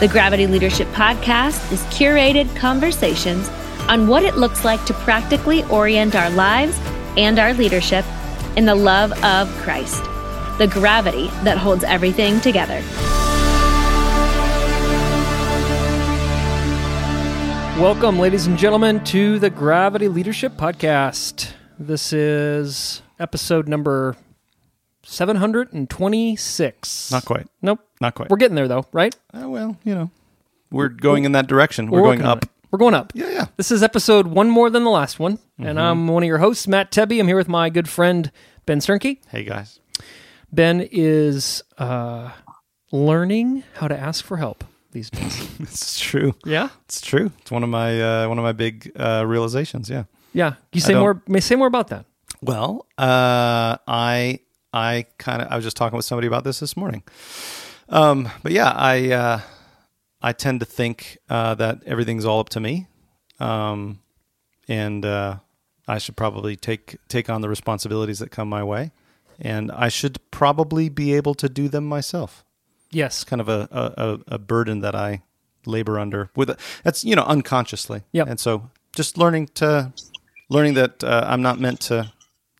The Gravity Leadership Podcast is curated conversations on what it looks like to practically orient our lives and our leadership in the love of Christ, the gravity that holds everything together. Welcome, ladies and gentlemen, to the Gravity Leadership Podcast. This is episode number 726. Not quite. Nope. Not quite. We're getting there, though, right? Uh, well, you know, we're going in that direction. We're, working going on up. it. We're going up. Yeah, yeah. This is episode one more than the last one. Mm-hmm. And I'm one of your hosts, Matt Tebbe. I'm here with my good friend, Ben Sternke. Hey guys. Ben is uh, learning how to ask for help these days. It's true. yeah? It's true. It's one of my uh, one of my big uh, realizations. Yeah. Yeah. You say don't- more, may say more about that. Well, uh, I I kind of I was just talking with somebody about this this morning. Um, but yeah, I uh, I tend to think uh, that everything's all up to me, um, and uh, I should probably take take on the responsibilities that come my way, and I should probably be able to do them myself. Yes. kind of a, a, a- a burden that I labor under with that's you know unconsciously. Yeah, And so just learning to learning that uh, I'm not meant to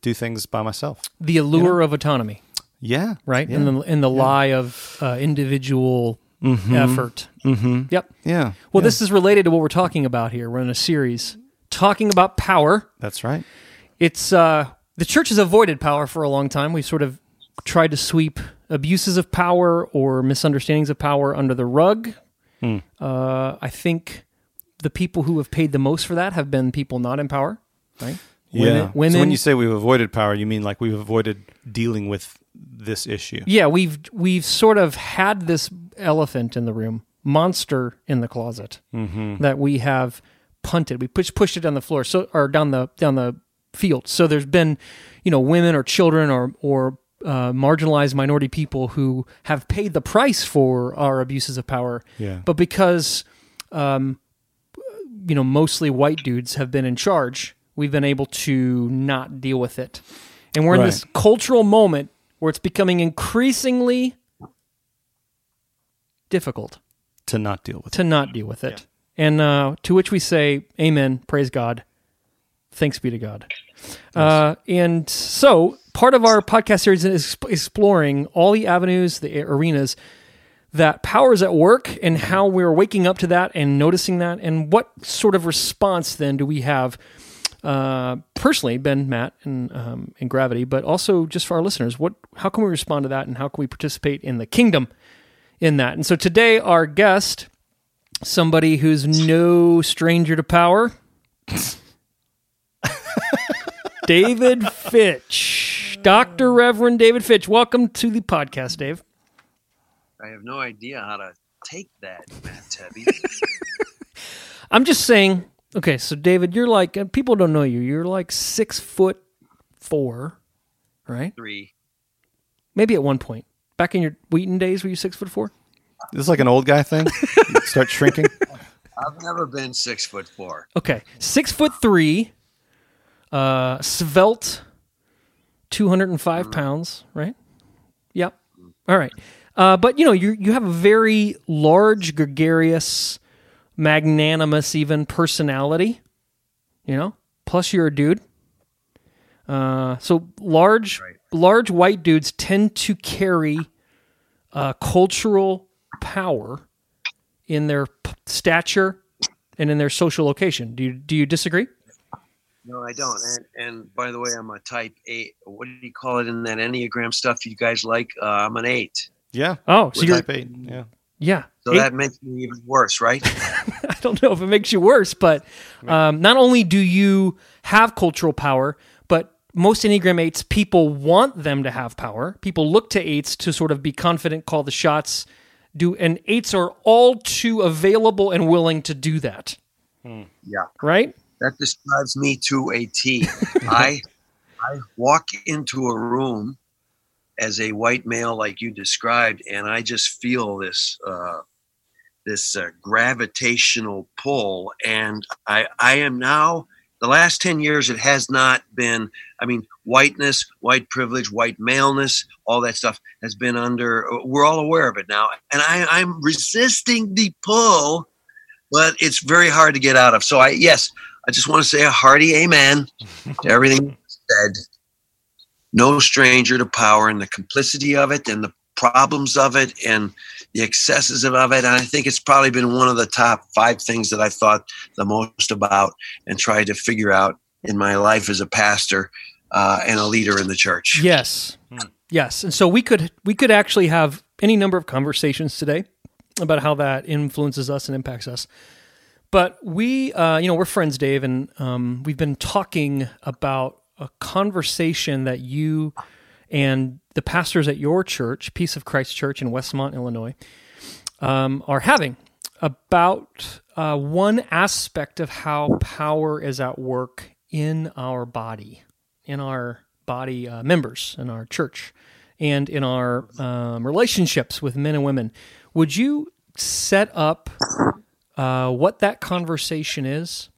do things by myself. The allure of autonomy. Yeah. right? Yeah. And the and the lie of uh, individual effort. Mm-hmm. Yep. yeah. Well, yeah. this is related to what we're talking about here. We're in a series talking about power. that's right. It's uh, the church has avoided power for a long time. We've sort of tried to sweep abuses of power or misunderstandings of power under the rug. Uh, I think the people who have paid the most for that have been people not in power, right? Yeah. women. So when you say we've avoided power, you mean like we've avoided dealing with this issue. Yeah, we've we've sort of had this elephant in the room, monster in the closet that we have punted. We pushed pushed it down the floor, so or down the down the field. So there's been, you know, women or children or or uh, marginalized minority people who have paid the price for our abuses of power. Yeah. But because, um, you know, mostly white dudes have been in charge, we've been able to not deal with it, and we're in this cultural moment where it's becoming increasingly difficult To not deal with to not deal with it. And uh, to which we say, Amen, praise God, thanks be to God. Uh, and so part of our podcast series is exploring all the avenues, the arenas that power is at work and how we're waking up to that and noticing that. And what sort of response then do we have uh, personally, Ben, Matt, and, um, and Gravity, but also just for our listeners? What, how can we respond to that and how can we participate in the kingdom in that? And so today, our guest somebody who's no stranger to power. David Fitch. Dr. Reverend David Fitch. Welcome to the podcast, Dave. I have no idea how to take that, Matt Tebbe. I'm just saying Okay, so David, you're like and people don't know you. You're like six foot four, right? Three. Maybe at one point. Back in your Wheaton days, were you six foot four? This is like an old guy thing. Start shrinking. I've never been six foot four. Okay, six foot three, uh, svelte, two hundred and five pounds, right? Yep. All right, uh, but you know you you have a very large, gregarious, magnanimous, even personality. You know, plus you're a dude. Uh, so large, large white dudes tend to carry uh, cultural power in their p- stature and in their social location. Do you do you disagree? No, I don't. And and by the way, I'm a type eight. What do you call it in that Enneagram stuff you guys like? Uh, I'm an eight. Yeah. Oh, so We're you're type eight. Yeah. Yeah. So Eight- that makes me even worse, right? I don't know if it makes you worse, but um, not only do you have cultural power, but most Enneagram eights people want them to have power. People look to eights to sort of be confident, call the shots, do, and eights are all too available and willing to do that. yeah. Right? That describes me to a T. I I walk into a room as a white male, like you described, and I just feel this uh, this uh, gravitational pull, and I I am now. The last ten years, it has not been. I mean, whiteness, white privilege, white maleness, all that stuff has been under. We're all aware of it now, and I, I'm resisting the pull, but it's very hard to get out of. So I yes, I just want to say a hearty amen to everything said. No stranger to power and the complicity of it and the problems of it and the excesses of it. And I think it's probably been one of the top five things that I've thought the most about and tried to figure out in my life as a pastor uh, and a leader in the church. Yes. Yes. And so we could we could actually have any number of conversations today about how that influences us and impacts us. But we, uh, you know, we're friends, Dave, and um, we've been talking about a conversation that you and the pastors at your church, Peace of Christ Church in Westmont, Illinois, um, are having about uh, one aspect of how power is at work in our body, in our body uh, members, in our church, and in our um, relationships with men and women. Would you set up uh, what that conversation is?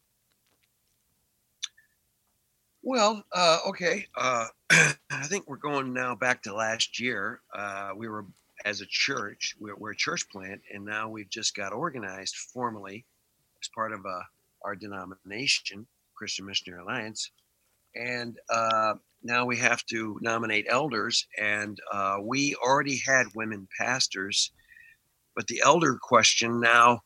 Well, uh, okay. Uh, I think we're going now back to last year. Uh, we were, as a church, we're, we're a church plant, and now we've just got organized formally as part of uh, our denomination, Christian Missionary Alliance. And uh, now we have to nominate elders, and uh, we already had women pastors, but the elder question now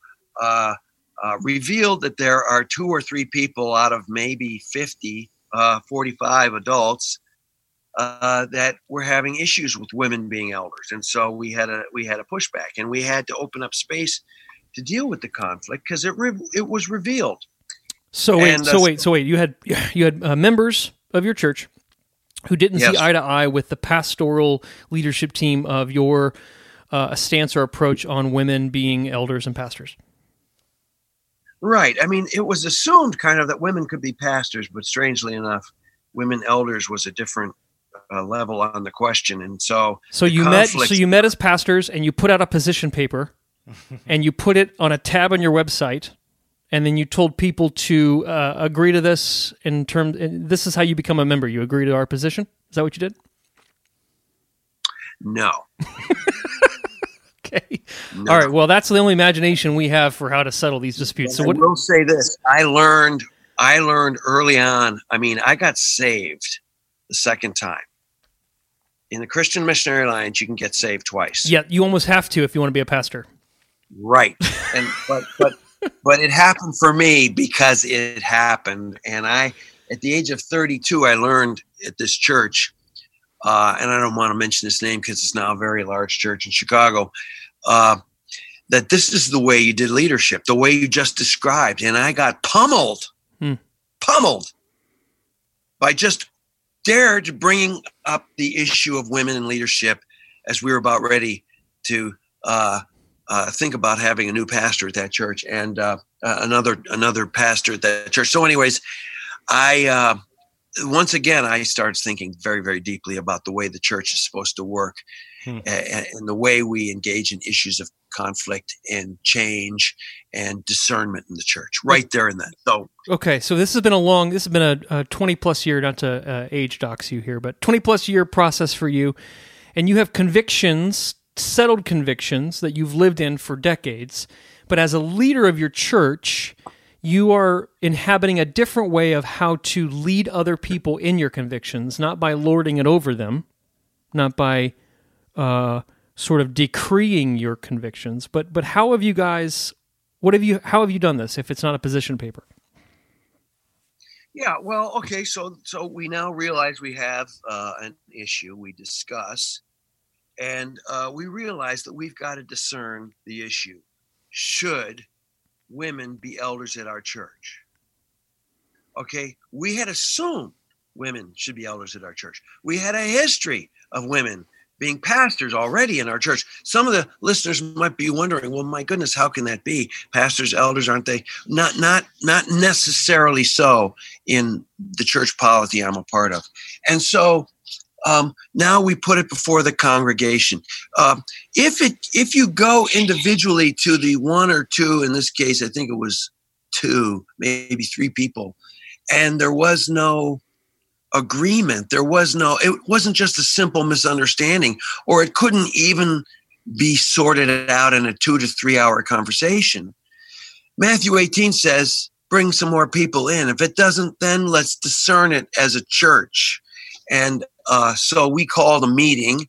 revealed that there are two or three people out of maybe 50 uh, 45 adults uh, that were having issues with women being elders, and so we had a we had a pushback, and we had to open up space to deal with the conflict because it re- it was revealed. So wait, And, so uh, wait, so wait. You had you had uh, members of your church who didn't see eye to eye with the pastoral leadership team of your uh, stance or approach on women being elders and pastors. Right. I mean, it was assumed kind of that women could be pastors, but strangely enough, women elders was a different uh, level on the question, and so So you met. So you met as pastors, and you put out a position paper, and you put it on a tab on your website, and then you told people to uh, agree to this in terms. This is how you become a member. You agree to our position. Is that what you did? no. Okay. no. All right. Well, that's the only imagination we have for how to settle these disputes. So I what? will say this: I learned, I learned early on. I mean, I got saved the second time. In the Christian Missionary Alliance, you can get saved twice. Yeah, you almost have to if you want to be a pastor. Right. And but but but it happened for me because it happened, and I, at the age of 32, I learned at this church, uh, and I don't want to mention this name because it's now a very large church in Chicago. Uh, that this is the way you did leadership, the way you just described, and I got pummeled, Hmm. pummeled by just dared bringing up the issue of women in leadership as we were about ready to uh, uh, think about having a new pastor at that church and uh, uh, another another pastor at that church. So, anyways, I uh, once again I started thinking very very deeply about the way the church is supposed to work hmm. and, and the way we engage in issues of conflict and change and discernment in the church right there in that. So okay so this has been a long this has been a, a 20 plus year not to uh, age dox you here but 20 plus year process for you. And you have convictions settled convictions that you've lived in for decades. But as a leader of your church you are inhabiting a different way of how to lead other people in your convictions not by lording it over them not by uh, sort of decreeing your convictions. But but how have you guys? What have you? How have you done this? If it's not a position paper. Yeah, well, okay, so so we now realize we have uh, an issue we discuss, and uh, we realize that we've got to discern the issue. Should women be elders at our church? Okay, we had assumed women should be elders at our church. We had a history of women being pastors already in our church. Some of the listeners might be wondering, well, my goodness, how can that be? Pastors, elders, aren't they? Not not not necessarily so in the church polity I'm a part of. And so um, now we put it before the congregation. Uh, if it if you go individually to the one or two, in this case, I think it was two, maybe three people, and there was no agreement. There was no, it wasn't just a simple misunderstanding, or it couldn't even be sorted out in a two to three hour conversation. Matthew 18 says, bring some more people in. If it doesn't, then let's discern it as a church. And uh, so we called a meeting,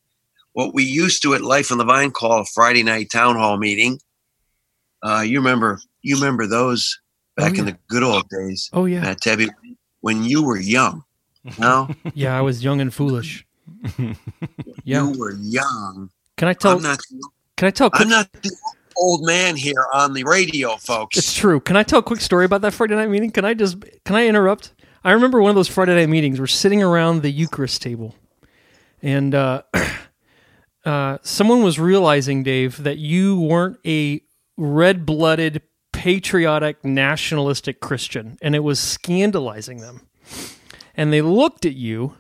what we used to at Life on the Vine call a Friday night town hall meeting. Uh, you remember, you remember those back oh, yeah. in the good old days. Oh yeah, Matt Tebbe, when you were young. No. yeah, I was young and foolish. yeah. You were young. Can I tell? I'm not, can I tell? Quick, I'm not the old man here on the radio, folks. It's true. Can I tell a quick story about that Friday night meeting? Can I just? Can I interrupt? I remember one of those Friday night meetings. We're sitting around the Eucharist table, and uh, uh, someone was realizing, Dave, that you weren't a red-blooded, patriotic, nationalistic Christian, and it was scandalizing them and they looked at you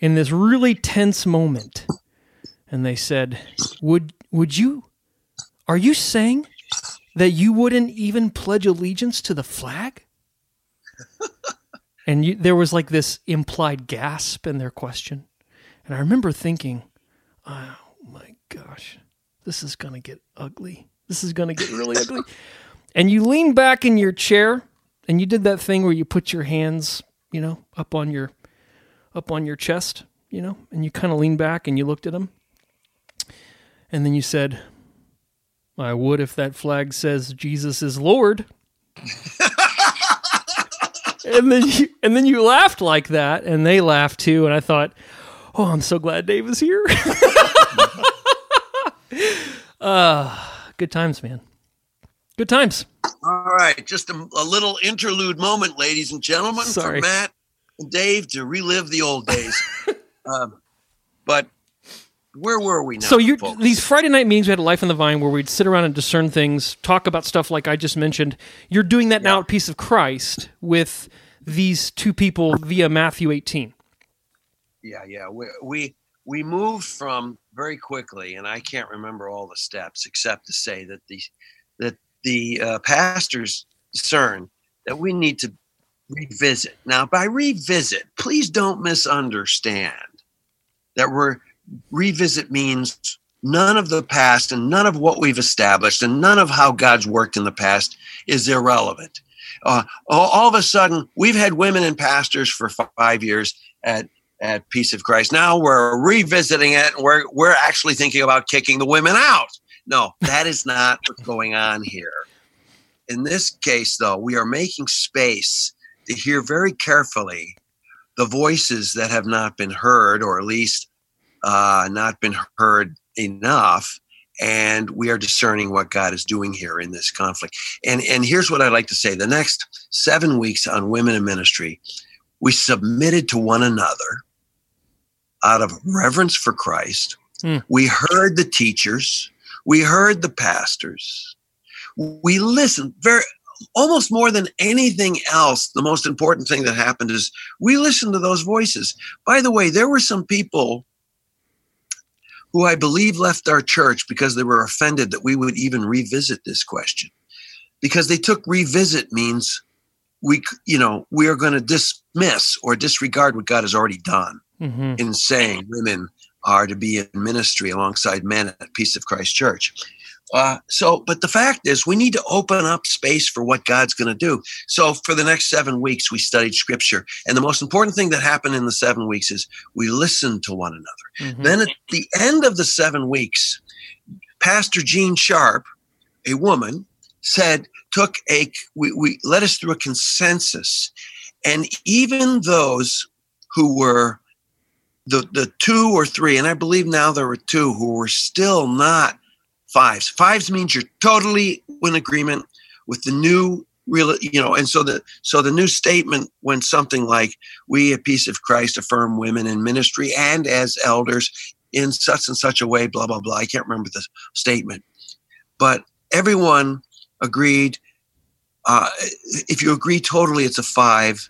in this really tense moment and they said, "Would would you are you saying that you wouldn't even pledge allegiance to the flag?" and you, there was like this implied gasp in their question. And I remember thinking, "Oh my gosh, this is going to get ugly. This is going to get really ugly." And you leaned back in your chair and you did that thing where you put your hands you know, up on your up on your chest, you know, and you kind of leaned back and you looked at him. And then you said, I would if that flag says Jesus is Lord. and then you and then you laughed like that and they laughed too and I thought, "Oh, I'm so glad Dave is here." uh, good times, man. Good times. All right, just a, a little interlude moment, ladies and gentlemen, Sorry. for Matt and Dave to relive the old days. um, but where were we now? So you these Friday night meetings we had a Life on the Vine where we'd sit around and discern things, talk about stuff like I just mentioned. You're doing that yeah. now at Peace of Christ with these two people via Matthew 18. Yeah, yeah. We we we moved from very quickly, and I can't remember all the steps except to say that the that the uh, pastors discern that we need to revisit. Now, by revisit, please don't misunderstand that we're revisit means none of the past and none of what we've established and none of how God's worked in the past is irrelevant. Uh, all of a sudden, we've had women and pastors for five years at at Peace of Christ. Now we're revisiting it. We're we're actually thinking about kicking the women out. No, that is not what's going on here. In this case, though, we are making space to hear very carefully the voices that have not been heard, or at least uh, not been heard enough. And we are discerning what God is doing here in this conflict. And, and here's what I'd like to say the next seven weeks on women in ministry, we submitted to one another out of reverence for Christ. Mm. We heard the teachers. We heard the pastors. We listened very almost more than anything else. The most important thing that happened is we listened to those voices. By the way, there were some people who I believe left our church because they were offended that we would even revisit this question. Because they took revisit means we, you know, we are going to dismiss or disregard what God has already done Mm-hmm. in saying women are to be in ministry alongside men at Peace of Christ Church. Uh, so, but the fact is, we need to open up space for what God's going to do. So, for the next seven weeks, we studied Scripture, and the most important thing that happened in the seven weeks is we listened to one another. Mhm. Then, at the end of the seven weeks, Pastor Jean Sharp, a woman, said, took a we, we led us through a consensus, and even those who were the the two or three, and I believe now there were two who were still not fives. Fives means you're totally in agreement with the new real, you know, and so the so the new statement went something like, "We a Peace of Christ affirm women in ministry and as elders in such and such a way." Blah blah blah. I can't remember the statement, but everyone agreed. Uh, if you agree totally, it's a five.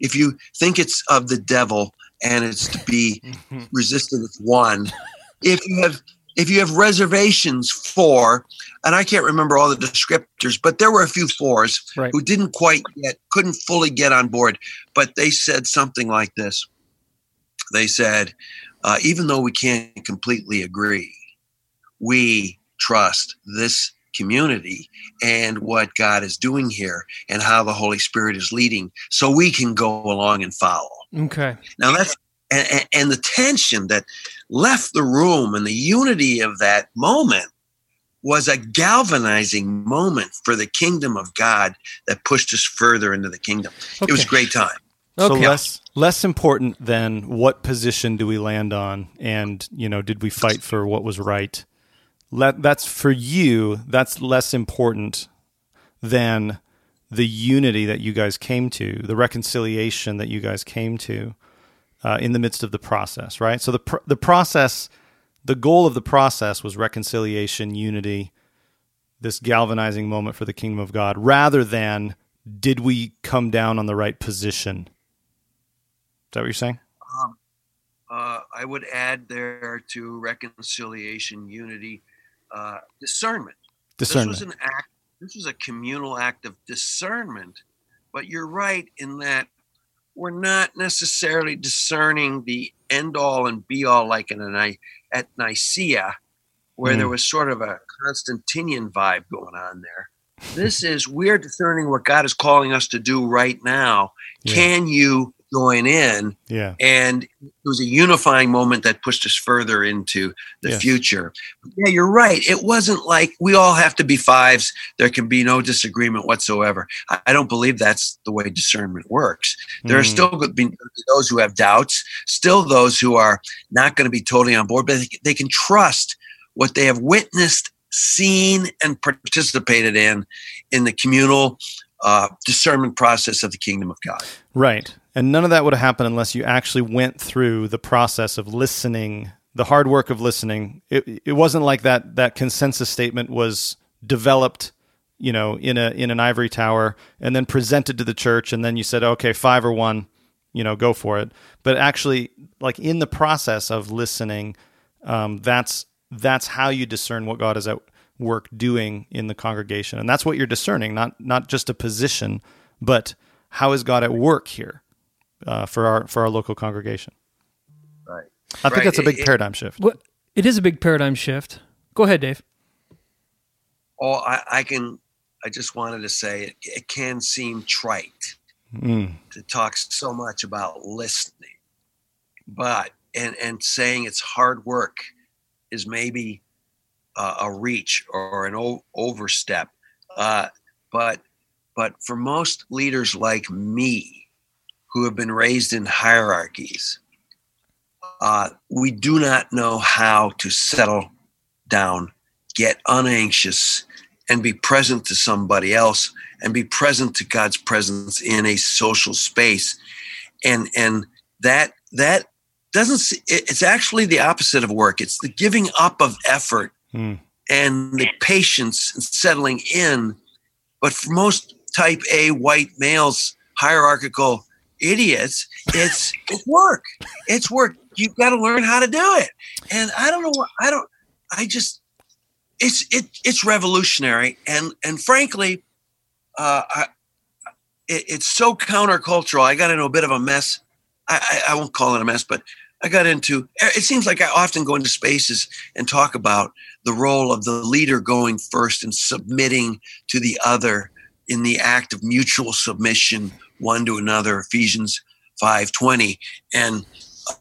If you think it's of the devil and it's to be resisted with one, if you have if you have reservations for, and I can't remember all the descriptors, but there were a few fours Right. who didn't quite get, couldn't fully get on board, but they said something like this. They said, uh, even though we can't completely agree, we trust this community and what God is doing here and how the Holy Spirit is leading so we can go along and follow. Okay. Now that's and, and- and the tension that left the room and the unity of that moment was a galvanizing moment for the kingdom of God that pushed us further into the kingdom. It was a great time. So less less important than what position do we land on, and you know, did we fight for what was right? Let, that's for you. That's less important than the unity that you guys came to, the reconciliation that you guys came to uh, in the midst of the process, right? So the pr- the process, the goal of the process was reconciliation, unity, this galvanizing moment for the kingdom of God, rather than did we come down on the right position? Is that what you're saying? Uh, I would add there to reconciliation, unity, uh, discernment. Discernment. This was an act. This was a communal act of discernment. But you're right in that we're not necessarily discerning the end all and be all like in at Nicaea, where there Mm. was sort of a Constantinian vibe going on there. This is we're discerning what God is calling us to do right now. Yeah. Can you join in? yeah. and it was a unifying moment that pushed us further into the Yes. future. Yeah, you're right. It wasn't like we all have to be fives. There can be no disagreement whatsoever. I don't believe that's the way discernment works. There are Mm. still going to be those who have doubts, still those who are not going to be totally on board, but they, they can trust what they have witnessed, seen, and participated in in the communal uh, discernment process of the kingdom of God. Right. And none of that would have happened unless you actually went through the process of listening, the hard work of listening. It, it wasn't like that that consensus statement was developed, you know, in a in an ivory tower and then presented to the church and then you said, "Okay, 5 or 1, you know, go for it." But actually like in the process of listening, um, that's that's how you discern what God is at work doing in the congregation. And that's what you're discerning, not not just a position, but how is God at work here uh, for our for our local congregation? Right. I think that's a big It- paradigm shift. What? It is a big paradigm shift. Go ahead, Dave. Oh, I, I can. I just wanted to say it, it can seem trite Mm, to talk so much about listening, but and and saying it's hard work is maybe uh, a reach or an o- overstep. Uh, but but for most leaders like me, who have been raised in hierarchies, uh, we do not know how to settle down, get unanxious, and be present to somebody else and be present to God's presence in a social space. And and that that doesn't it's actually the opposite of work. It's the giving up of effort mm, and the patience and settling in. But for most type A white males, hierarchical idiots, it's it's work. It's work. You've got to learn how to do it. And I don't know what I don't I just it's it it's revolutionary and and frankly uh I, it, it's so countercultural. I got into a bit of a mess. I, I, I won't call it a mess, but I got into it seems like I often go into spaces and talk about the role of the leader going first and submitting to the other in the act of mutual submission one to another ephesians 5.20 and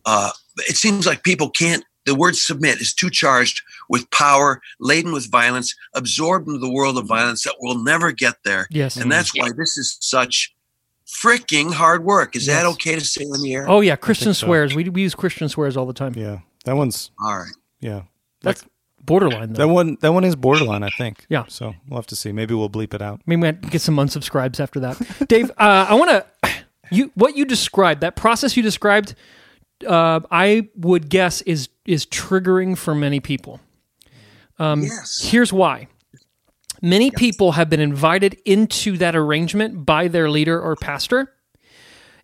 uh, it seems like people can't the word submit is too charged with power laden with violence absorbed into the world of violence that will never get there Yes. and that's why this is such freaking hard work is that okay to say on the air Oh yeah, Christian so. swears. We, we use Christian swears all the time. Yeah, that one's all right yeah. That's borderline though. That one that one is borderline, I think. Yeah. So we'll have to see. Maybe we'll bleep it out. I mean, we might get some unsubscribes after that. Dave, uh, I want to you what you described that process you described. Uh, I would guess is is triggering for many people. Um, yes Here's why. Many people have been invited into that arrangement by their leader or pastor,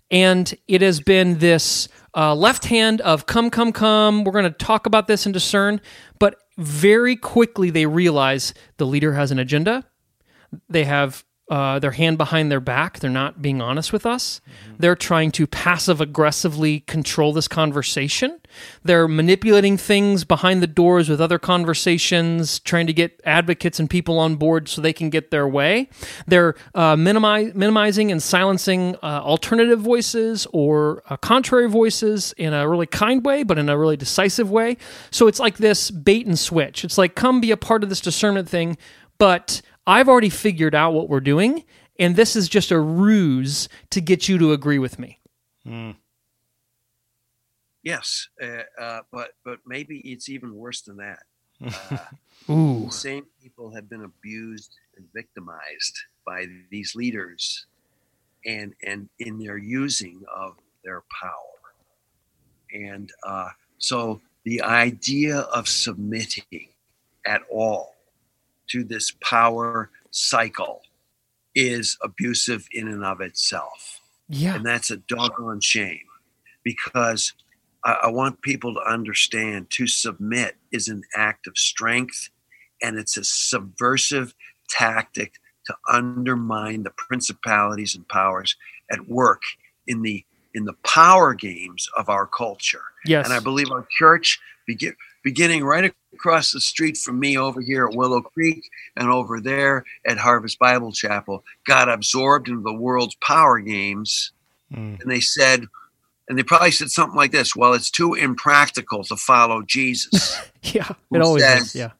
and it has been this uh, left hand of come, come, come. We're going to talk about this and discern. But very quickly, they realize the leader has an agenda. They have uh, their hand behind their back. They're not being honest with us. They're trying to passive aggressively control this conversation. They're manipulating things behind the doors with other conversations, trying to get advocates and people on board so they can get their way. They're uh, minimi- minimizing and silencing uh, alternative voices or uh, contrary voices in a really kind way, but in a really decisive way. So it's like this bait and switch. It's like, come be a part of this discernment thing, but I've already figured out what we're doing, and this is just a ruse to get you to agree with me. Yes, uh, uh, but but maybe it's even worse than that. Uh, Ooh. the same people have been abused and victimized by these leaders, and and in their using of their power, and uh, so the idea of submitting at all to this power cycle is abusive in and of itself. Yeah. And that's a doggone shame because I, I want people to understand to submit is an act of strength and it's a subversive tactic to undermine the principalities and powers at work in the in the power games of our culture. Yes. And I believe our church, begin, beginning right across the street from me over here at Willow Creek and over there at Harvest Bible Chapel, got absorbed into the world's power games. Mm. And they said, and they probably said something like this well, it's too impractical to follow Jesus, yeah. It always says- is. Yeah.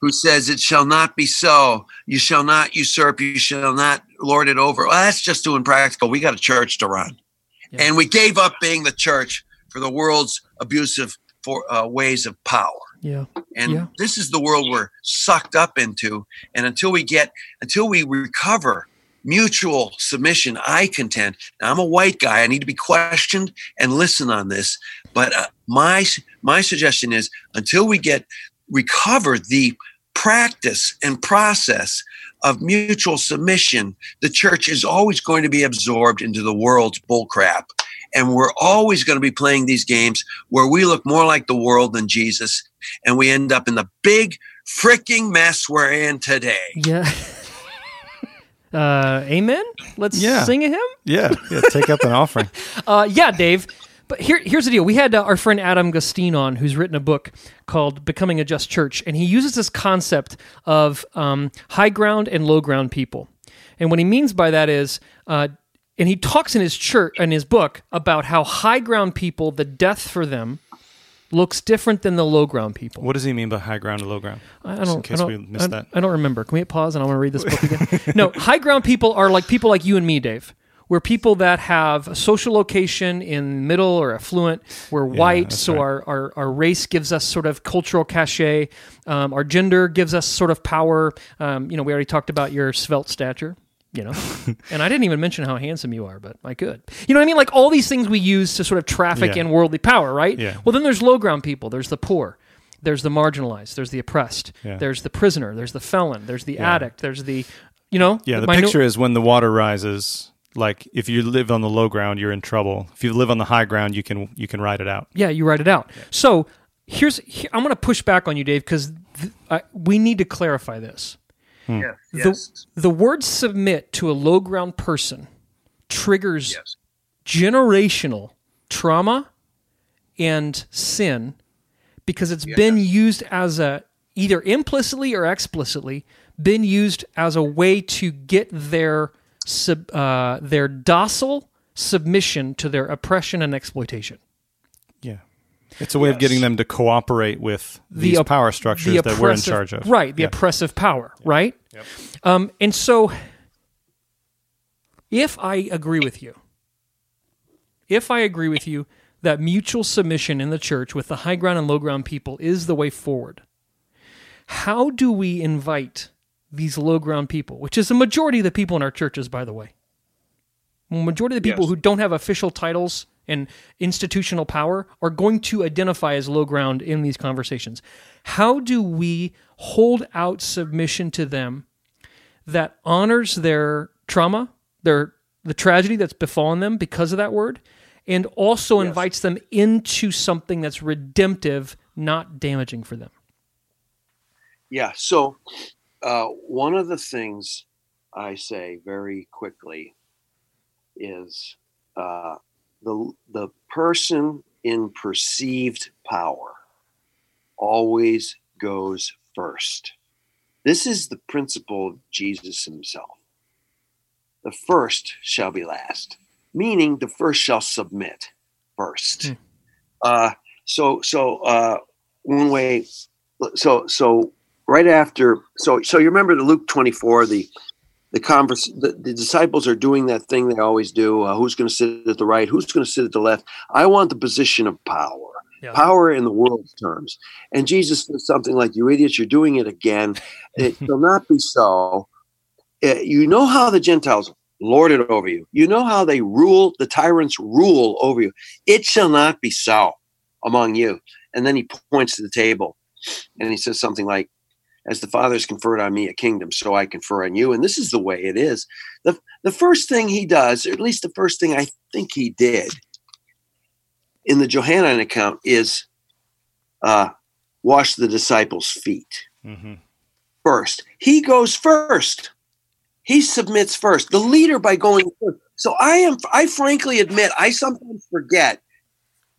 who says, It shall not be so. You shall not usurp. You shall not lord it over. Well, that's just too impractical. We got a church to run. Yeah. And we gave up being the church for the world's abusive for, uh, ways of power. Yeah. And Yeah. this is the world we're sucked up into. And until we get, until we recover mutual submission, I contend. Now, I'm a white guy. I need to be questioned and listen on this. But uh, my my suggestion is until we get recover the practice and process of mutual submission, the church is always going to be absorbed into the world's bullcrap. And we're always going to be playing these games where we look more like the world than Jesus, and we end up in the big freaking mess we're in today. Yeah. uh, amen. Let's Yeah. sing a hymn. Yeah, yeah. Take up an offering. Uh, yeah, Dave. But here, here's the deal. We had uh, our friend Adam Gustine on, who's written a book called "Becoming a Just Church," and he uses this concept of um, high ground and low ground people. And what he means by that is, uh, and he talks in his church in his book about how high ground people, the death for them, looks different than the low ground people. What does he mean by high ground and low ground? I don't. in case I we don't, missed I, that. I don't remember. Can we hit pause and I want to read this book again? no, high ground people are like people like you and me, Dave. We're people that have a social location in middle or affluent. We're white, that's so right. our, our, our race gives us sort of cultural cachet. Um, our gender gives us sort of power. Um, you know, we already talked about your svelte stature. You know, and I didn't even mention how handsome you are, but I could. You know what I mean? Like all these things we use to sort of traffic Yeah. in worldly power, right? Yeah. Well, then there's low ground people. There's the poor. There's the marginalized. There's the oppressed. Yeah. There's the prisoner. There's the felon. There's the Yeah. addict. There's the, you know, Yeah, the mino- picture is when the water rises. Like if you live on the low ground, you're in trouble. If you live on the high ground, you can you can ride it out. Yeah, you ride it out. So here's he- I'm going to push back on you, Dave, because th- I- we need to clarify this. Hmm. Yeah. The, Yes. the word submit to a low ground person triggers Yes. generational trauma and sin because it's been used as a either implicitly or explicitly been used as a way to get their sub, uh, their docile submission to their oppression and exploitation. Yeah, it's a way of getting them to cooperate with these op- power structures the that we're in charge of. Right, the Yeah. oppressive power, right? Yep. Um, and so, if I agree with you, if I agree with you that mutual submission in the church with the high ground and low ground people is the way forward, how do we invite these low ground people, which is the majority of the people in our churches, by the way? majority of the people Yes. who don't have official titles and institutional power are going to identify as low ground in these conversations. How do we hold out submission to them that honors their trauma, their the tragedy that's befallen them because of that word, and also invites them into something that's redemptive, not damaging for them? Yeah. So, uh, one of the things I say very quickly is uh, the the person in perceived power always goes first. This is the principle of Jesus himself. The first shall be last, meaning the first shall submit first. Hmm. Uh, so, so uh, one way, so so right after, so so you remember the Luke twenty four, the the converse, the, the disciples are doing that thing they always do. Uh, who's going to sit at the right? Who's going to sit at the left? I want the position of power. Yeah. Power in the world's terms. And Jesus says something like, You idiots, you're doing it again. It shall not be so. Uh, you know how the Gentiles lord it over you. You know how they rule, the tyrants rule over you. It shall not be so among you. And then he points to the table and he says something like, As the Father has conferred on me a kingdom, so I confer on you. And this is the way it is. The, the first thing he does, or at least the first thing I think he did in the Johannine account, is uh, wash the disciples' feet hmm first. He goes first. He submits first. The leader by going first. So I am I frankly admit I sometimes forget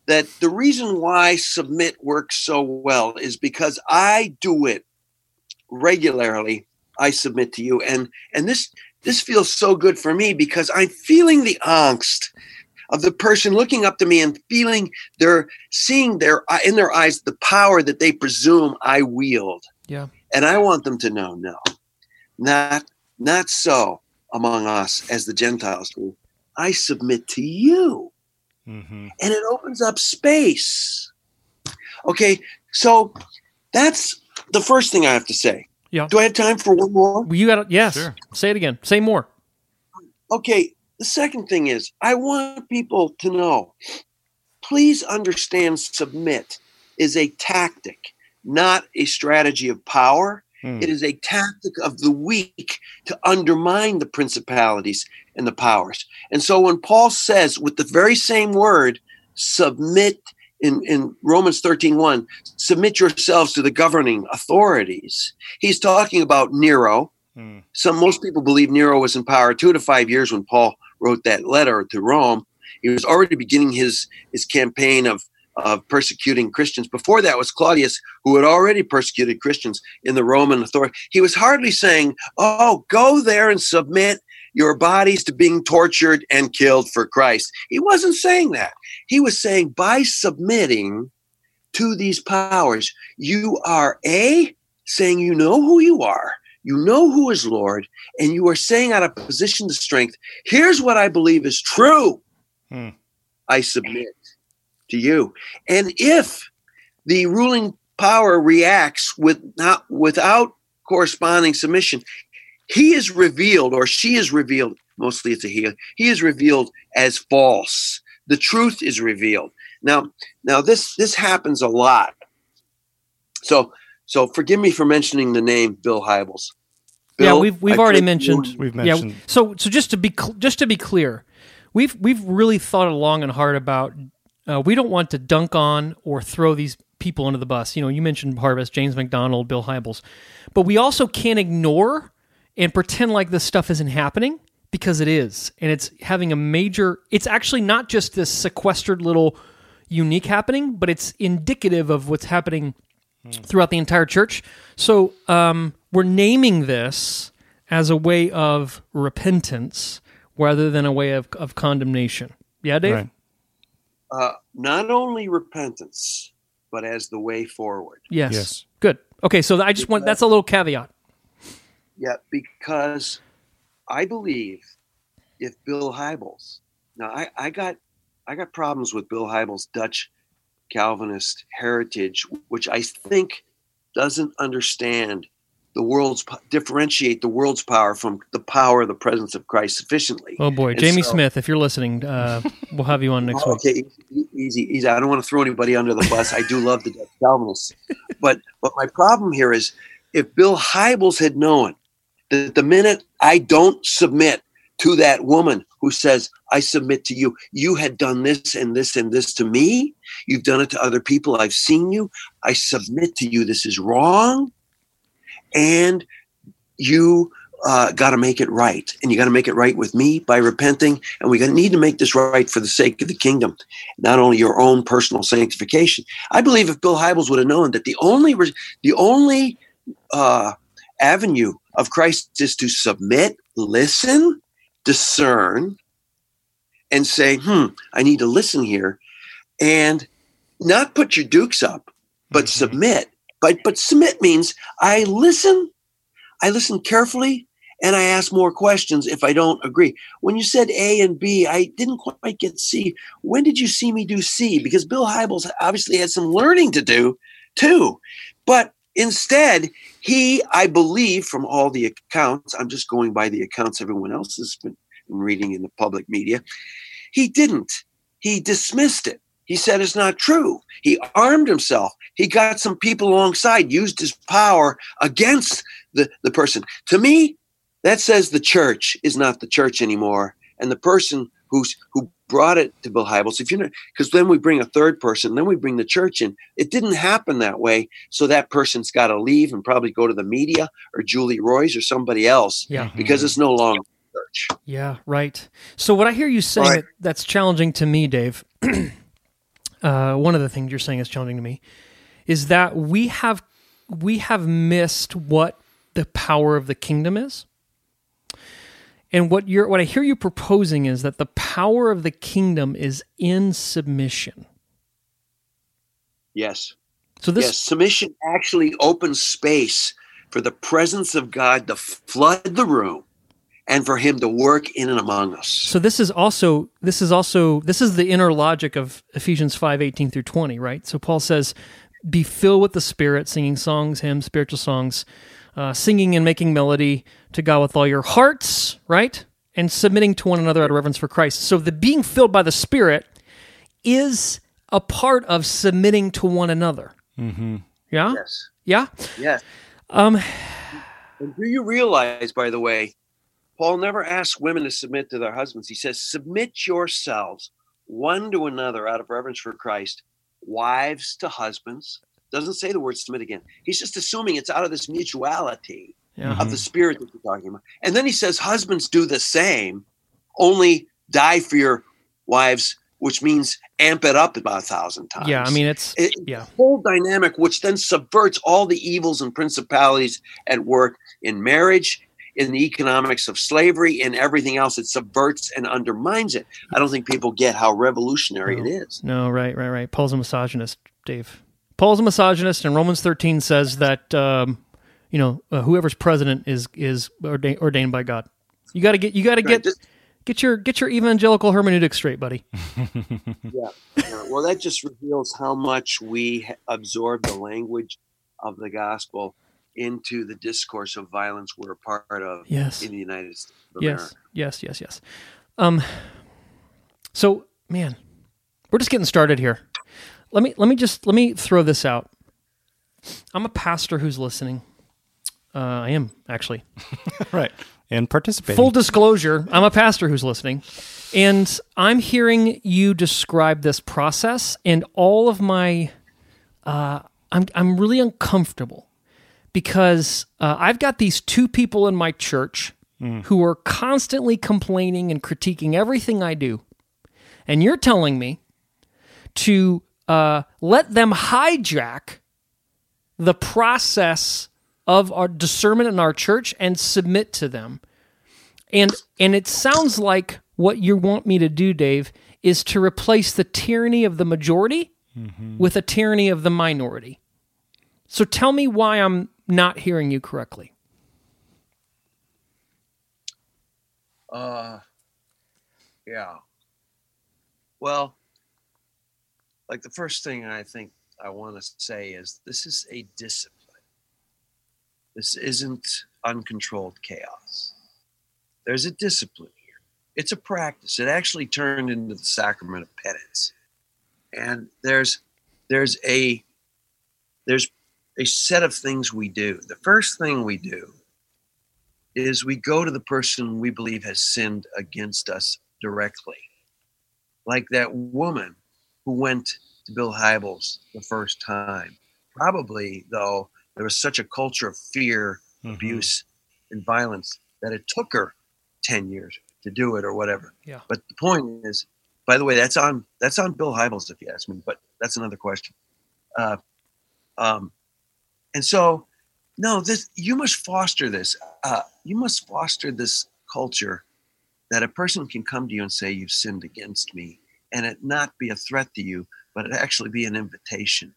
that the reason why submit works so well is because I do it regularly. I submit to you and and this this feels so good for me because I'm feeling the angst of the person looking up to me and feeling their seeing their in their eyes the power that they presume I wield. Yeah. And I want them to know, no, not not so among us as the Gentiles do. I submit to you. hmm And it opens up space. Okay, so that's the first thing I have to say. Yeah. Do I have time for one more? You got to, yes. Sure. Say it again. Say more. Okay, the second thing is I want people to know please understand submit is a tactic, not a strategy of power. Hmm. It is a tactic of the weak to undermine the principalities and the powers. And so when Paul says with the very same word, submit in, in Romans 13 1, submit yourselves to the governing authorities, he's talking about Nero. Hmm. Some most people believe Nero was in power two to five years when Paul wrote that letter to Rome. He was already beginning his his campaign of of persecuting Christians. Before that was Claudius, who had already persecuted Christians in the Roman authority. He was hardly saying, "Oh, go there and submit your bodies to being tortured and killed for Christ." He wasn't saying that. He was saying, by submitting to these powers, you are a saying you know who you are. You know who is Lord, and you are saying out of position of strength, here's what I believe is true. Hmm. I submit to you. And if the ruling power reacts with not without corresponding submission, he is revealed or she is revealed, mostly it's a he, he is revealed as false. The truth is revealed. Now, now this this happens a lot So so forgive me for mentioning the name Bill Hybels. yeah, we've we've I already mentioned. you- We've mentioned yeah, so so just to be cl- just to be clear, we've we've really thought long and hard about. Uh, we don't want to dunk on or throw these people under the bus. You know, you mentioned Harvest, James MacDonald, Bill Hybels, but we also can't ignore and pretend like this stuff isn't happening because it is, and it's having a major. It's actually not just this sequestered little unique happening, but it's indicative of what's happening throughout the entire church. So um, we're naming this as a way of repentance rather than a way of, of condemnation. Yeah, Dave? Right. uh, not only repentance, but as the way forward. Yes. Yes. Good. Okay, so I just want that's a little caveat. Yeah, because I believe if Bill Hybels, now I, I got I got problems with Bill Hybels' Dutch Calvinist heritage, which I think doesn't understand the world's differentiate the world's power from the power of the presence of Christ sufficiently. Oh boy, And Jamie so- Smith, if you're listening, uh, we'll have you on next Oh, week. okay, easy, easy, easy. I don't want to throw anybody under the bus. I do love the Dutch Calvinists, but but my problem here is if Bill Hybels had known that the minute I don't submit to that woman who says I submit to you, you had done this and this and this to me. You've done it to other people. I've seen you. I submit to you. This is wrong, and you uh, got to make it right, and you got to make it right with me by repenting. And we need to make this right for the sake of the kingdom, not only your own personal sanctification. I believe if Bill Hybels would have known that the only the only uh, avenue of Christ is to submit, listen, discern, and say, "Hmm, I need to listen here," and not put your dukes up, but submit. But but submit means I listen, I listen carefully, and I ask more questions if I don't agree. When you said A and B, I didn't quite get C. When did you see me do C? Because Bill Hybels obviously had some learning to do too. But instead, he, I believe, from all the accounts, I'm just going by the accounts everyone else has been reading in the public media, he didn't. He dismissed it. He said it's not true. He armed himself. He got some people alongside, used his power against the, the person. To me, that says the church is not the church anymore. And the person who's who brought it to Bill Hybels, if you know, because then we bring a third person, then we bring the church in. It didn't happen that way. So that person's got to leave and probably go to the media or Julie Roys or somebody else Yeah. because it's no longer church. Yeah, right. So what I hear you saying Right. that, that's challenging to me, Dave. uh, one of the things you're saying is challenging to me is that we have we have missed what the power of the kingdom is. And what you're what I hear you proposing is that the power of the kingdom is in submission. Yes. So this yes, submission actually opens space for the presence of God to flood the room and for him to work in and among us. So this is also this is also this is the inner logic of Ephesians 5, 18 through 20, right? So Paul says, be filled with the Spirit, singing songs, hymns, spiritual songs, uh, singing and making melody to God with all your hearts, right? And submitting to one another out of reverence for Christ. So the being filled by the Spirit is a part of submitting to one another. Mm-hmm. Yeah? Yes. Yeah? Yes. Um, And do you realize, by the way, Paul never asks women to submit to their husbands. He says, Submit yourselves one to another out of reverence for Christ, wives to husbands. Doesn't say the word submit again. He's just assuming it's out of this mutuality yeah. of the mm-hmm. spirit that we're talking about. And then he says, Husbands do the same, only die for your wives, which means amp it up about a thousand times. Yeah, I mean, it's, It- yeah. whole dynamic which then subverts all the evils and principalities at work in marriage in the economics of slavery in everything else it subverts and undermines it i don't think people get how revolutionary it is No, right, right, right. Paul's a misogynist, Dave. Paul's a misogynist, and Romans thirteen says that um, you know uh, whoever's president is is ordained, ordained by God. You got to get you got to get just- get your get your evangelical hermeneutic straight, buddy. yeah. Yeah, well that just reveals how much we absorb the language of the gospel into the discourse of violence we're a part of Yes. in the united states of Yes, yes, yes, yes. Um, so man, we're just getting started here. Let me let me just let me throw this out. I'm a pastor who's listening. Uh, I am actually. right. And participating. Full disclosure, I'm a pastor who's listening. And I'm hearing you describe this process, and all of my, uh, I'm, I'm really uncomfortable because uh, I've got these two people in my church who are constantly complaining and critiquing everything I do. And you're telling me to uh, let them hijack the process of our discernment in our church and submit to them. And and it sounds like what you want me to do, Dave, is to replace the tyranny of the majority with a tyranny of the minority. So tell me why I'm not hearing you correctly. Uh, yeah. Well, like the first thing I think I want to say is this is a discipline. This isn't uncontrolled chaos. There's a discipline here. It's a practice. It actually turned into the sacrament of penance. And there's there's a there's a set of things we do. The first thing we do is we go to the person we believe has sinned against us directly. Like that woman who went to Bill Hybels the first time. Probably, though, there was such a culture of fear, abuse, and violence that it took her 10 years to do it or whatever. Yeah. But the point is, by the way, that's on that's on Bill Hybels, if you ask me, but that's another question. Uh, um, and so, no, this you must foster this. Uh, you must foster this culture that a person can come to you and say you've sinned against me, and it not be a threat to you, but it actually be an invitation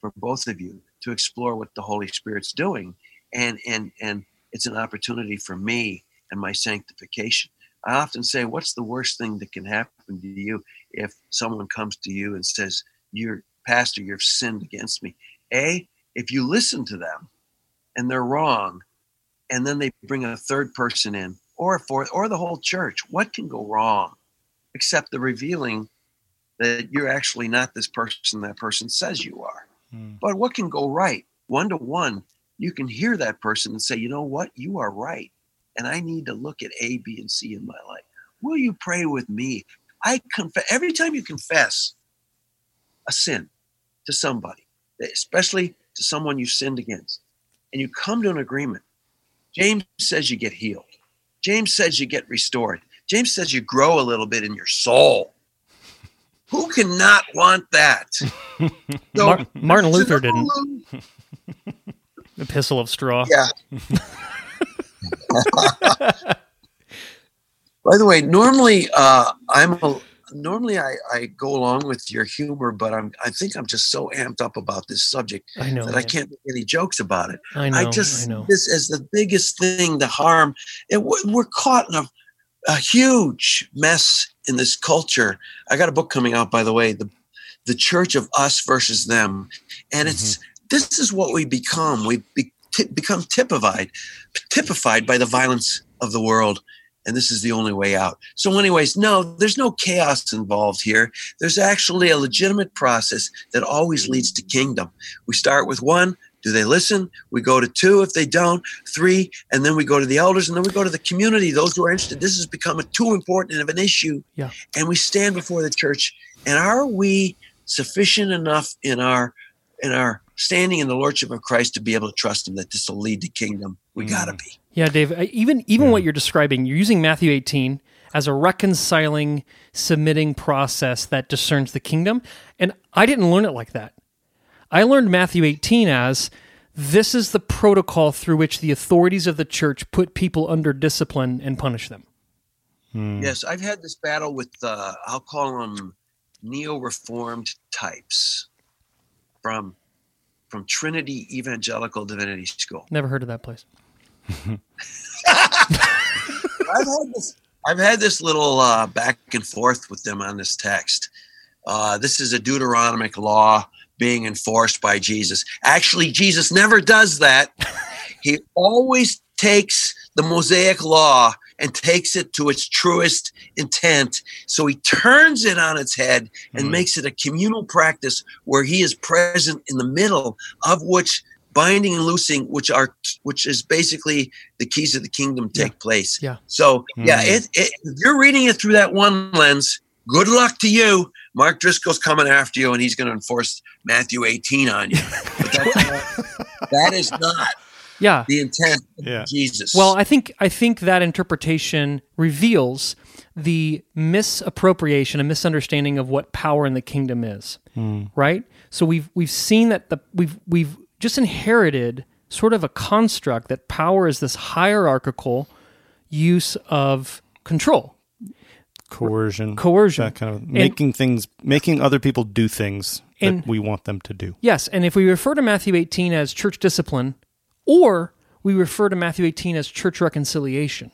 for both of you to explore what the Holy Spirit's doing, and and and it's an opportunity for me and my sanctification. I often say, what's the worst thing that can happen to you if someone comes to you and says, "You're pastor, you've sinned against me." A, if you listen to them and they're wrong, and then they bring a third person in, or a fourth, or the whole church, what can go wrong except the revealing that you're actually not this person that person says you are? Hmm. But what can go right? One to one, you can hear that person and say, you know what? You are right. And I need to look at A, B, and C in my life. Will you pray with me? I confess every time you confess a sin to somebody, especially to someone you sinned against, and you come to an agreement. James says you get healed. James says you get restored. James says you grow a little bit in your soul. Who cannot want that? So- Mar- Martin Luther didn't. Epistle of Straw. Yeah. By the way, normally uh, I'm a, normally I, I go along with your humor, but I'm I think I'm just so amped up about this subject I know. that I can't make any jokes about it. I know. I just I know. this as the biggest thing to harm. We're, we're caught in a, a huge mess in this culture. I got a book coming out, by the way, the the Church of Us versus Them, and it's mm-hmm. this is what we become. We be, ti become typified, typified by the violence of the world. And this is the only way out. So, anyways, no, there's no chaos involved here. There's actually a legitimate process that always leads to kingdom. We start with one. Do they listen? We go to two if they don't, three, and then we go to the elders, and then we go to the community, those who are interested. This has become a too important of an issue. Yeah. And we stand before the church. And are we sufficient enough in our in our standing in the lordship of Christ to be able to trust him that this will lead to kingdom? We mm. gotta be. Yeah, Dave. Even even what you're describing, you're using Matthew 18 as a reconciling, submitting process that discerns the kingdom, and I didn't learn it like that. I learned Matthew 18 as this is the protocol through which the authorities of the church put people under discipline and punish them. Yes, I've had this battle with uh, I'll call them neo-reformed types from from Trinity Evangelical Divinity School. Never heard of that place. I've had this. I've had this little uh, back and forth with them on this text. Uh, this is a Deuteronomic law being enforced by Jesus. Actually, Jesus never does that. he always takes the Mosaic law and takes it to its truest intent. So he turns it on its head and Mm. makes it a communal practice where he is present in the middle of which binding and loosing, which are which is basically the keys of the kingdom take place. Yeah. So yeah, Mm. it, it, if you're reading it through that one lens, good luck to you. Mark Driscoll's coming after you, and he's going to enforce Matthew 18 on you. But that's not, that is not Yeah. the intent of Yeah. Jesus. Well, I think I think that interpretation reveals the misappropriation and misunderstanding of what power in the kingdom is. Hmm. Right? So we've we've seen that the we've we've just inherited sort of a construct that power is this hierarchical use of control. Coercion. Coercion. That kind of making things, making other people do things And- that we want them to do. Yes, and if we refer to Matthew 18 as church discipline, or we refer to Matthew 18 as church reconciliation,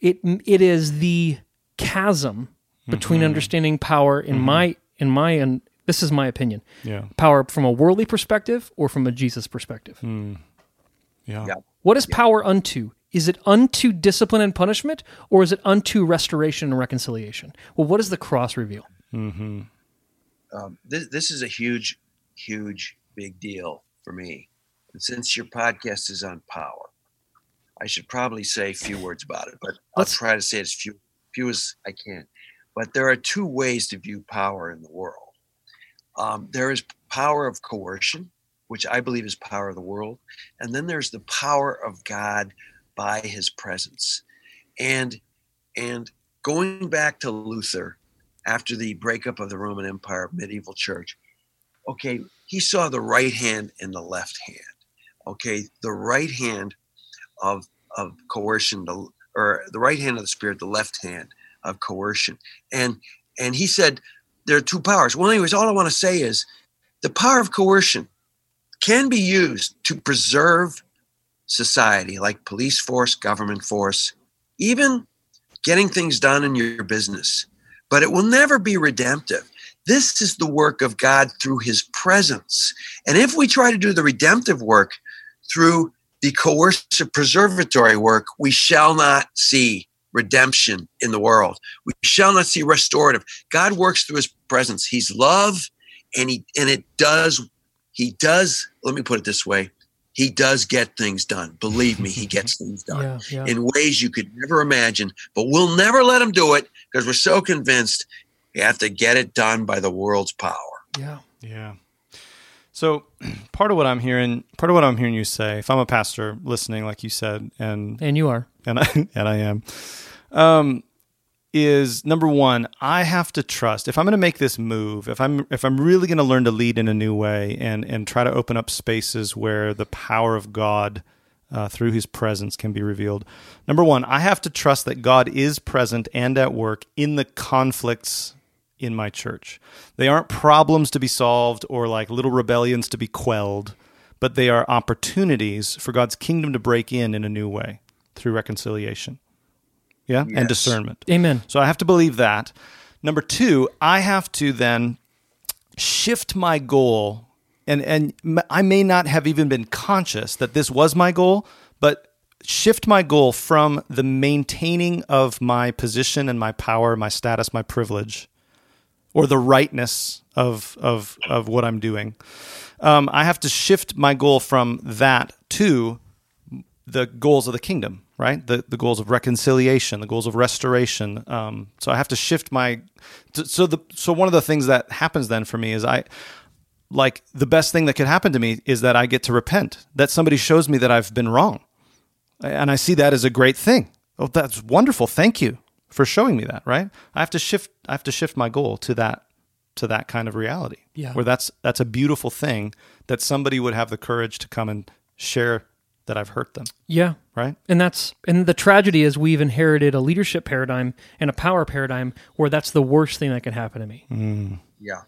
it it is the chasm between mm-hmm. understanding power in mm-hmm. my in my and this is my opinion. Yeah. Power from a worldly perspective or from a Jesus perspective. Hmm. Yeah. Yeah. What is power unto? Is it unto discipline and punishment, or is it unto restoration and reconciliation? Well, what does the cross reveal? Mm-hmm. Um, this, this is a huge, huge, big deal for me. And since your podcast is on power, I should probably say a few words about it, but I'll try to say as few, few as I can. But there are two ways to view power in the world. Um, there is power of coercion, which I believe is power of the world, and then there's the power of God by His presence, and and going back to Luther, after the breakup of the Roman Empire, medieval church, okay, he saw the right hand and the left hand. Okay, the right hand of of coercion, the, or the right hand of the spirit, the left hand of coercion, and and he said there are two powers. Well, anyways, all I want to say is the power of coercion can be used to preserve society, like police force, government force, even getting things done in your business but it will never be redemptive. This is the work of God through his presence. And if we try to do the redemptive work through the coercive preservatory work, we shall not see redemption in the world. We shall not see restorative. God works through his presence. He's love and he and it does he does let me put it this way. He does get things done. Believe me, he gets things done Yeah, yeah. in ways you could never imagine. But we'll never let him do it because we're so convinced you have to get it done by the world's power. Yeah. Yeah. So part of what I'm hearing, part of what I'm hearing you say, if I'm a pastor listening, like you said, and And you are. and I and I am, um, is number one, I have to trust. If I'm going to make this move, if I'm if I'm really going to learn to lead in a new way and and try to open up spaces where the power of God uh, through His presence can be revealed. Number one, I have to trust that God is present and at work in the conflicts in my church. They aren't problems to be solved or like little rebellions to be quelled, but they are opportunities for God's kingdom to break in in a new way through reconciliation. Yeah? And discernment. Amen. So I have to believe that. Number two, I have to then shift my goal, and and m- I may not have even been conscious that this was my goal, but shift my goal from the maintaining of my position and my power, my status, my privilege, or the rightness of of of what I'm doing. Um, I have to shift my goal from that to the goals of the kingdom, right? The the goals of reconciliation, the goals of restoration. Um, so I have to shift my. So the so one of the things that happens then for me is I like the best thing that could happen to me is that I get to repent. That somebody shows me that I've been wrong, and I see that as a great thing. Oh, that's wonderful. Thank you for showing me that. Right? I have to shift. I have to shift my goal to that to that kind of reality. Yeah. Where that's that's a beautiful thing that somebody would have the courage to come and share that I've hurt them. Yeah. Right? And that's and the tragedy is we've inherited a leadership paradigm and a power paradigm where that's the worst thing that can happen to me. Yeah.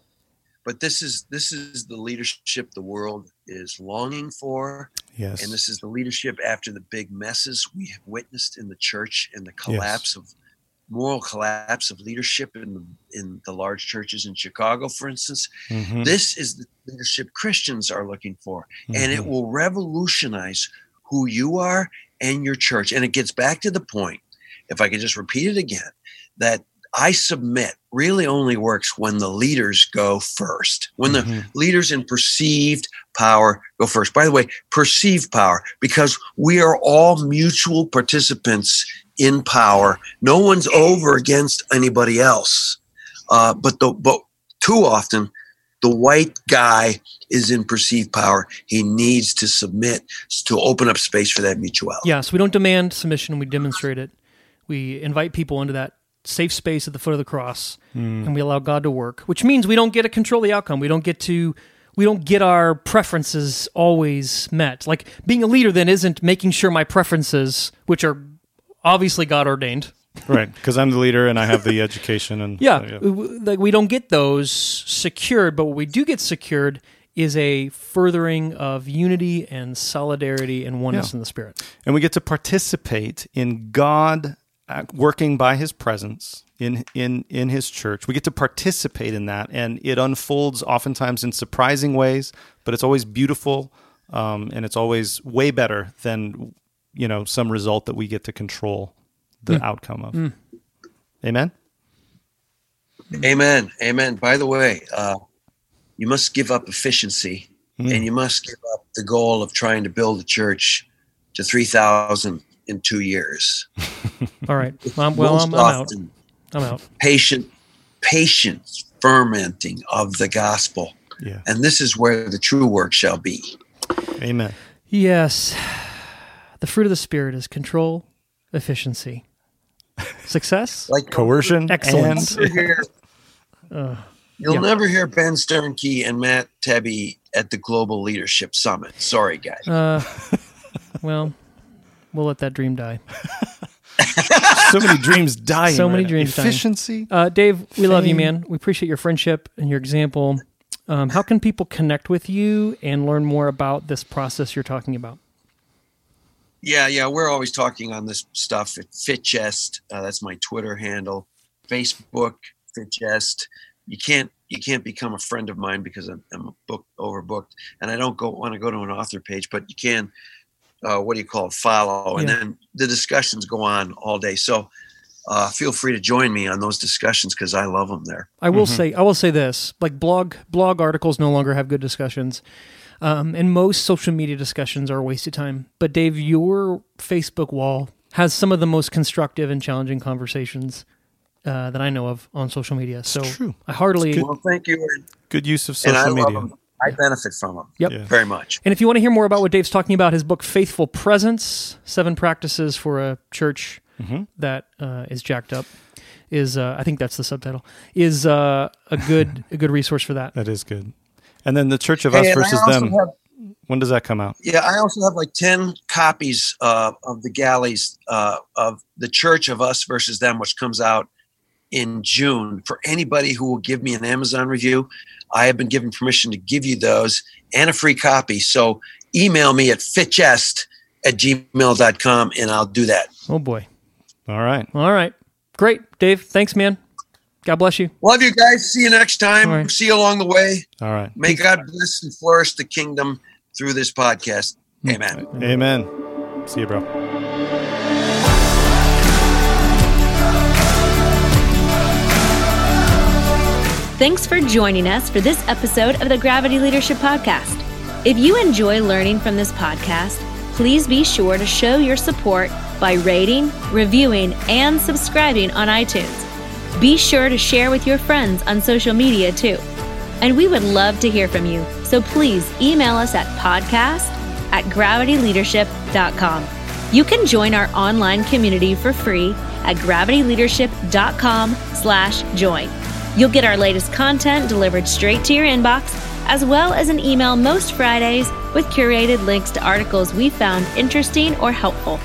But this is this is the leadership the world is longing for. Yes. And this is the leadership after the big messes we have witnessed in the church and the collapse of moral collapse of leadership in the, in the large churches in Chicago, for instance. Mhm. This is the leadership Christians are looking for, and it Mhm. will revolutionize who you are and your church. And it gets back to the point if I could just repeat it again, that I submit really only works when the leaders go first, when the Mhm. leaders in perceived power go first. By the way, perceived power, because we are all mutual participants in power. No one's over against anybody else. Uh, but the but too often, the white guy is in perceived power. He needs to submit to open up space for that mutuality. Yes, we don't demand submission, we demonstrate it. We invite people into that safe space at the foot of the cross hmm. and we allow God to work, which means we don't get to control the outcome. We don't get to we don't get our preferences always met. Like being a leader then isn't making sure my preferences, which are obviously God ordained. Right, because I'm the leader and I have the education and Yeah, uh, w- like we don't get those secured, but what we do get secured is a furthering of unity and solidarity and oneness Yeah. in the spirit. and we get to participate in God uh, working by His presence in in in His church. We get to participate in that, and it unfolds oftentimes in surprising ways, but it's always beautiful, um, and it's always way better than you know some result that we get to control the outcome of. Amen. Amen. Amen. By the way, uh, you must give up efficiency and you must give up the goal of trying to build a church to 3,000 in two years. All right. Um, well, I'm, I'm out. often, I'm out. patient, patience, fermenting of the gospel. Yeah. And this is where the true work shall be. Amen. Yes. The fruit of the spirit is control, efficiency, success. Like Coercion. Excellence. And, never hear, you'll yeah. never hear Ben Sternke and Matt Tebbe at the Global Leadership Summit. Sorry, guys. Uh, well, we'll let that dream die. so many dreams dying. So many right now. dreams dying. Efficiency. Uh, Dave, we love you, man. We appreciate your friendship and your example. Um, how can people connect with you and learn more about this process you're talking about? Yeah, yeah, we're always talking on this stuff at FitChest. Uh, that's my Twitter handle. Facebook, FitChest. You can't you can't become a friend of mine because I'm, I'm book overbooked, and I don't go want to go to an author page. But you can, uh, what do you call it, follow, and Yeah. then the discussions go on all day. So uh, feel free to join me on those discussions because I love them there. I will say, I will say this: like blog blog articles no longer have good discussions, um, and most social media discussions are a waste of time. But Dave, your Facebook wall has some of the most constructive and challenging conversations uh, that I know of on social media. So true. I heartily. Well, thank you, Good use of and I social love media. them. I benefit from them. Yep. Yeah. very much. And if you want to hear more about what Dave's talking about, his book "Faithful Presence: Seven Practices for a Church that uh, is Jacked Up," is uh, I think that's the subtitle. Is uh, a good a good resource for that. That is good. And then the Church of Hey, Us and versus them. have- when does that come out? Yeah, I also have like 10 copies uh, of the galleys uh, of The Church of Us versus Them, which comes out in June. For anybody who will give me an Amazon review, I have been given permission to give you those and a free copy. So email me at fitchest at gmail.com and I'll do that. Oh boy! All right. All right, great, Dave. Thanks, man. God bless you. Love you guys. See you next time. All right. See you along the way. All right. May God bless and flourish the kingdom through this podcast. Hmm. Amen. Amen. See you, bro. Thanks for joining us for this episode of the Gravity Leadership Podcast. If you enjoy learning from this podcast, please be sure to show your support by rating, reviewing, and subscribing on iTunes. Be sure to share with your friends on social media too. And we would love to hear from you, so please email us at podcast at gravityleadership.com. You can join our online community for free at gravityleadership.com slash join. You'll get our latest content delivered straight to your inbox, as well as an email most Fridays with curated links to articles we found interesting or helpful.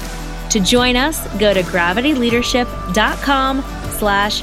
To join us, go to gravityleadership.com slash